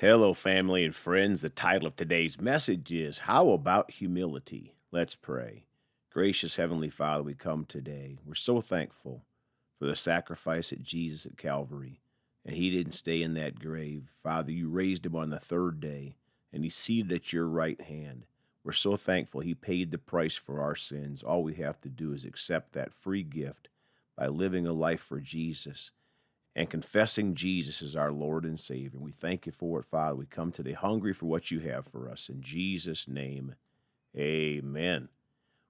Hello, family and friends. The title of today's message is How About Humility? Let's pray. Gracious Heavenly Father, we come today. We're so thankful for the sacrifice of Jesus at Calvary. And he didn't stay in that grave. Father, you raised him on the third day, and he's seated at your right hand. We're so thankful he paid the price for our sins. All we have to do is accept that free gift by living a life for Jesus and confessing Jesus as our Lord and Savior. We thank you for it, Father. We come today hungry for what you have for us. In Jesus' name, amen.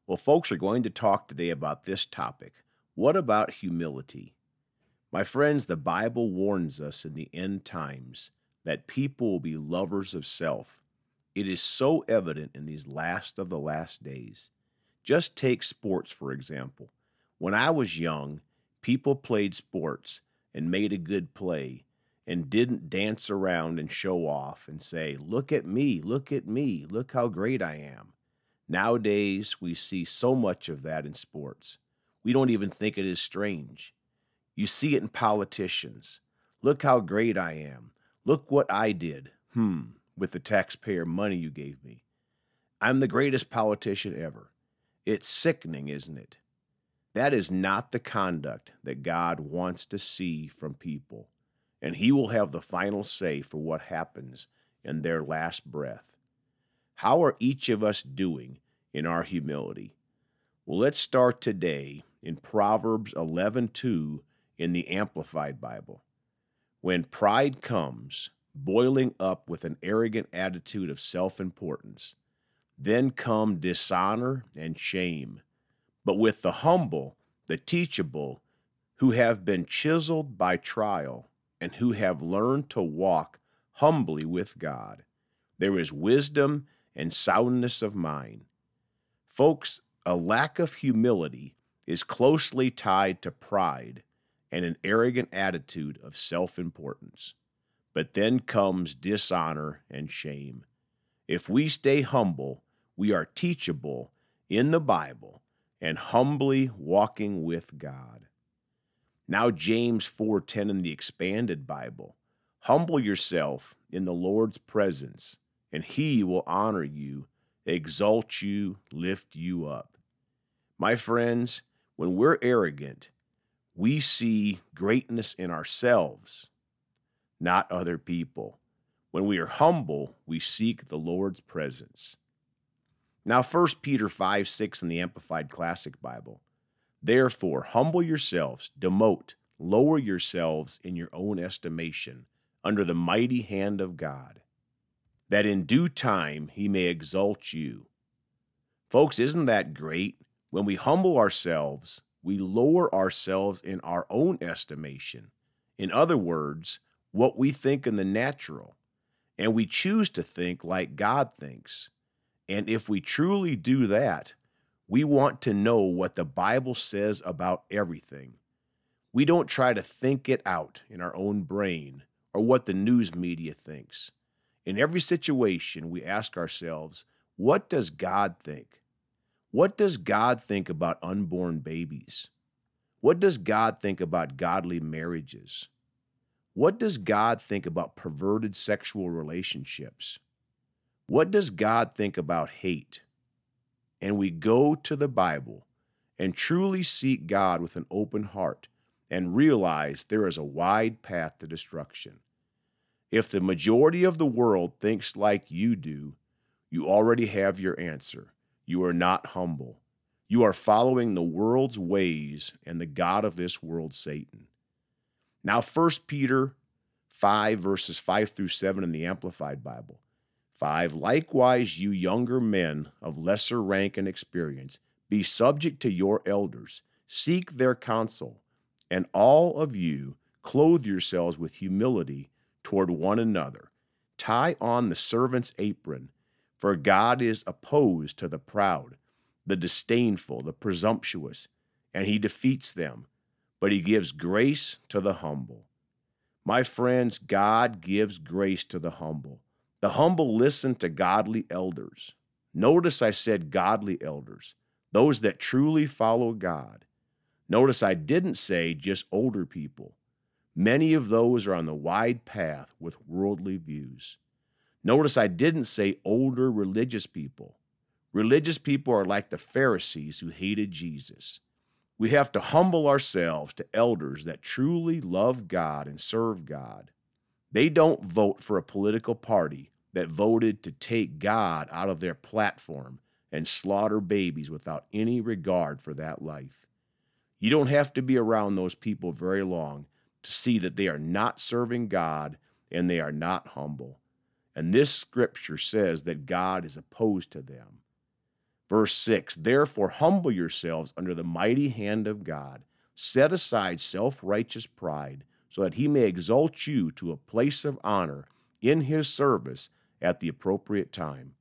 Well, folks are going to talk today about this topic. What about humility? My friends, the Bible warns us in the end times that people will be lovers of self. It is so evident in these last of the last days. Just take sports, for example. When I was young, people played sports and made a good play and didn't dance around and show off and say, Look at me, look at me, look how great I am. Nowadays, we see so much of that in sports. We don't even think it is strange. You see it in politicians. Look how great I am. Look what I did. Hmm, with the taxpayer money you gave me. I'm the greatest politician ever. It's sickening, isn't it? That is not the conduct that God wants to see from people, and He will have the final say for what happens in their last breath. How are each of us doing in our humility? Well, let's start today in Proverbs 11:2 in the Amplified Bible. When pride comes, boiling up with an arrogant attitude of self-importance, then come dishonor and shame but with the humble, the teachable, who have been chiseled by trial, and who have learned to walk humbly with God. There is wisdom and soundness of mind. Folks, a lack of humility is closely tied to pride and an arrogant attitude of self importance. But then comes dishonor and shame. If we stay humble, we are teachable in the Bible and humbly walking with God. Now James 4:10 in the expanded Bible. Humble yourself in the Lord's presence, and he will honor you, exalt you, lift you up. My friends, when we're arrogant, we see greatness in ourselves, not other people. When we are humble, we seek the Lord's presence. Now, 1 Peter 5 6 in the Amplified Classic Bible. Therefore, humble yourselves, demote, lower yourselves in your own estimation under the mighty hand of God, that in due time he may exalt you. Folks, isn't that great? When we humble ourselves, we lower ourselves in our own estimation. In other words, what we think in the natural, and we choose to think like God thinks. And if we truly do that, we want to know what the Bible says about everything. We don't try to think it out in our own brain or what the news media thinks. In every situation, we ask ourselves, what does God think? What does God think about unborn babies? What does God think about godly marriages? What does God think about perverted sexual relationships? What does God think about hate? And we go to the Bible and truly seek God with an open heart and realize there is a wide path to destruction. If the majority of the world thinks like you do, you already have your answer. You are not humble. You are following the world's ways and the God of this world, Satan. Now, 1 Peter 5, verses 5 through 7 in the Amplified Bible. 5. Likewise, you younger men of lesser rank and experience, be subject to your elders, seek their counsel, and all of you clothe yourselves with humility toward one another. Tie on the servant's apron, for God is opposed to the proud, the disdainful, the presumptuous, and he defeats them, but he gives grace to the humble. My friends, God gives grace to the humble. The humble listen to godly elders. Notice I said godly elders, those that truly follow God. Notice I didn't say just older people. Many of those are on the wide path with worldly views. Notice I didn't say older religious people. Religious people are like the Pharisees who hated Jesus. We have to humble ourselves to elders that truly love God and serve God. They don't vote for a political party that voted to take God out of their platform and slaughter babies without any regard for that life. You don't have to be around those people very long to see that they are not serving God and they are not humble. And this scripture says that God is opposed to them. Verse 6 Therefore, humble yourselves under the mighty hand of God. Set aside self righteous pride, so that he may exalt you to a place of honor in his service at the appropriate time.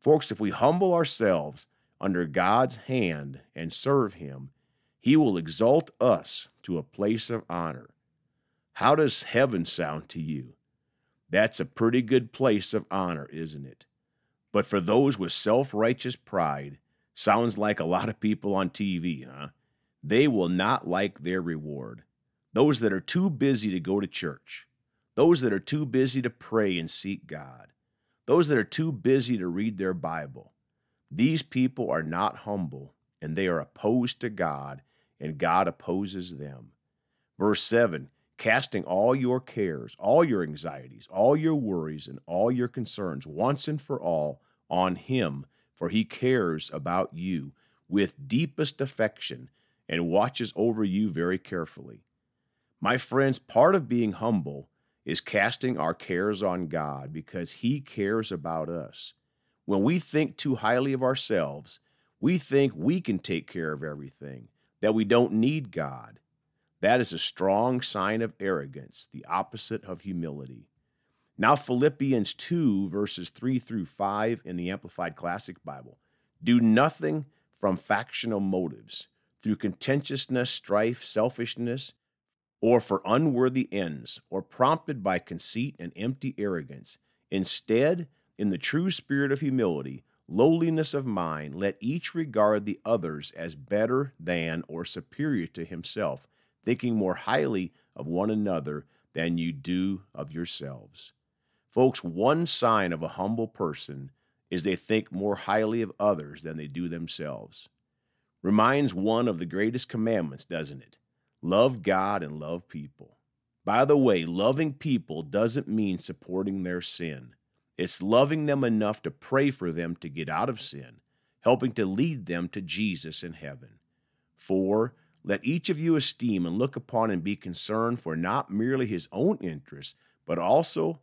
Folks, if we humble ourselves under God's hand and serve him, he will exalt us to a place of honor. How does heaven sound to you? That's a pretty good place of honor, isn't it? But for those with self righteous pride, sounds like a lot of people on TV, huh? They will not like their reward. Those that are too busy to go to church, those that are too busy to pray and seek God, those that are too busy to read their Bible. These people are not humble and they are opposed to God, and God opposes them. Verse 7 casting all your cares, all your anxieties, all your worries, and all your concerns once and for all on Him, for He cares about you with deepest affection and watches over you very carefully. My friends, part of being humble is casting our cares on God because He cares about us. When we think too highly of ourselves, we think we can take care of everything, that we don't need God. That is a strong sign of arrogance, the opposite of humility. Now, Philippians 2, verses 3 through 5 in the Amplified Classic Bible. Do nothing from factional motives, through contentiousness, strife, selfishness, or for unworthy ends, or prompted by conceit and empty arrogance. Instead, in the true spirit of humility, lowliness of mind, let each regard the others as better than or superior to himself thinking more highly of one another than you do of yourselves. Folks, one sign of a humble person is they think more highly of others than they do themselves. Reminds one of the greatest commandments, doesn't it? Love God and love people. By the way, loving people doesn't mean supporting their sin. It's loving them enough to pray for them to get out of sin, helping to lead them to Jesus in heaven. 4. let each of you esteem and look upon and be concerned for not merely his own interests, but also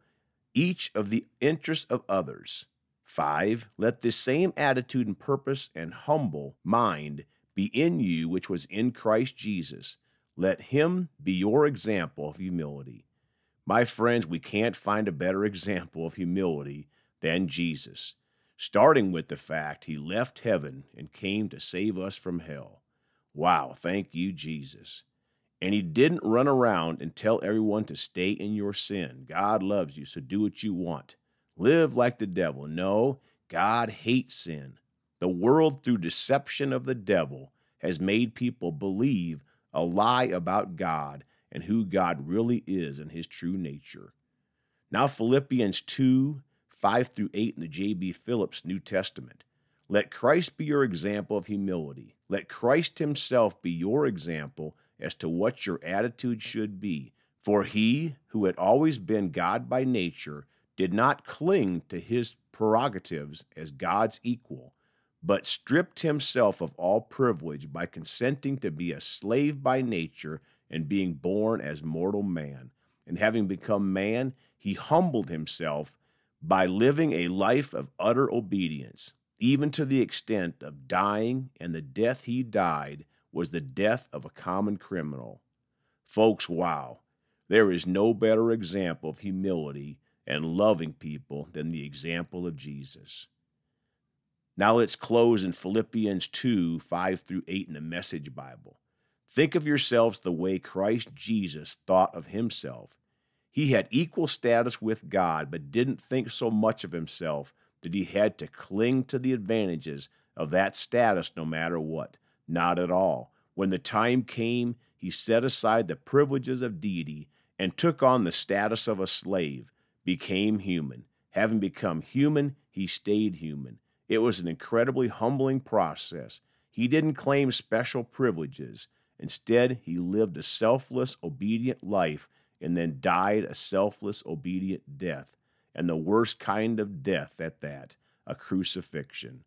each of the interests of others. 5. Let this same attitude and purpose and humble mind be in you, which was in Christ Jesus. Let him be your example of humility. My friends, we can't find a better example of humility than Jesus, starting with the fact he left heaven and came to save us from hell. Wow, thank you, Jesus. And he didn't run around and tell everyone to stay in your sin. God loves you, so do what you want. Live like the devil. No, God hates sin. The world, through deception of the devil, has made people believe a lie about God and who God really is in his true nature. Now, Philippians 2 5 through 8 in the J.B. Phillips New Testament. Let Christ be your example of humility. Let Christ himself be your example as to what your attitude should be. For he, who had always been God by nature, did not cling to his prerogatives as God's equal, but stripped himself of all privilege by consenting to be a slave by nature and being born as mortal man. And having become man, he humbled himself by living a life of utter obedience even to the extent of dying, and the death he died was the death of a common criminal. Folks, wow, there is no better example of humility and loving people than the example of Jesus. Now let's close in Philippians 2 5 through 8 in the Message Bible. Think of yourselves the way Christ Jesus thought of himself. He had equal status with God, but didn't think so much of himself that he had to cling to the advantages of that status no matter what. Not at all. When the time came, he set aside the privileges of deity and took on the status of a slave, became human. Having become human, he stayed human. It was an incredibly humbling process. He didn't claim special privileges. Instead, he lived a selfless, obedient life and then died a selfless, obedient death, and the worst kind of death at that a crucifixion.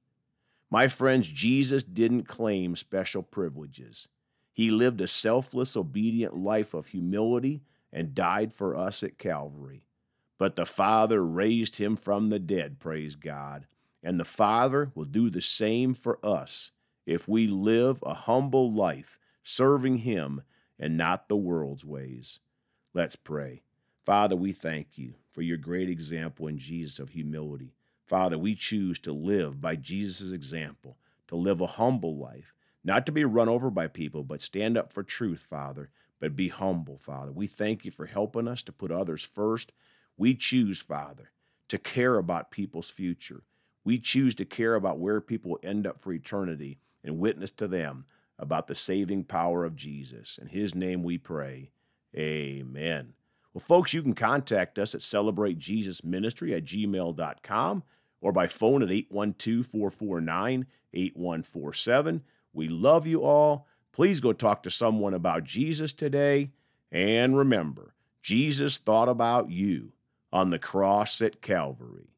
My friends, Jesus didn't claim special privileges. He lived a selfless, obedient life of humility and died for us at Calvary. But the Father raised him from the dead, praise God. And the Father will do the same for us if we live a humble life, serving Him and not the world's ways. Let's pray. Father, we thank you for your great example in Jesus of humility. Father, we choose to live by Jesus' example, to live a humble life, not to be run over by people, but stand up for truth, Father, but be humble, Father. We thank you for helping us to put others first. We choose, Father, to care about people's future. We choose to care about where people end up for eternity and witness to them about the saving power of Jesus. In his name we pray. Amen. Well, folks, you can contact us at celebratejesusministry at gmail.com or by phone at 812 449 8147. We love you all. Please go talk to someone about Jesus today. And remember, Jesus thought about you on the cross at Calvary.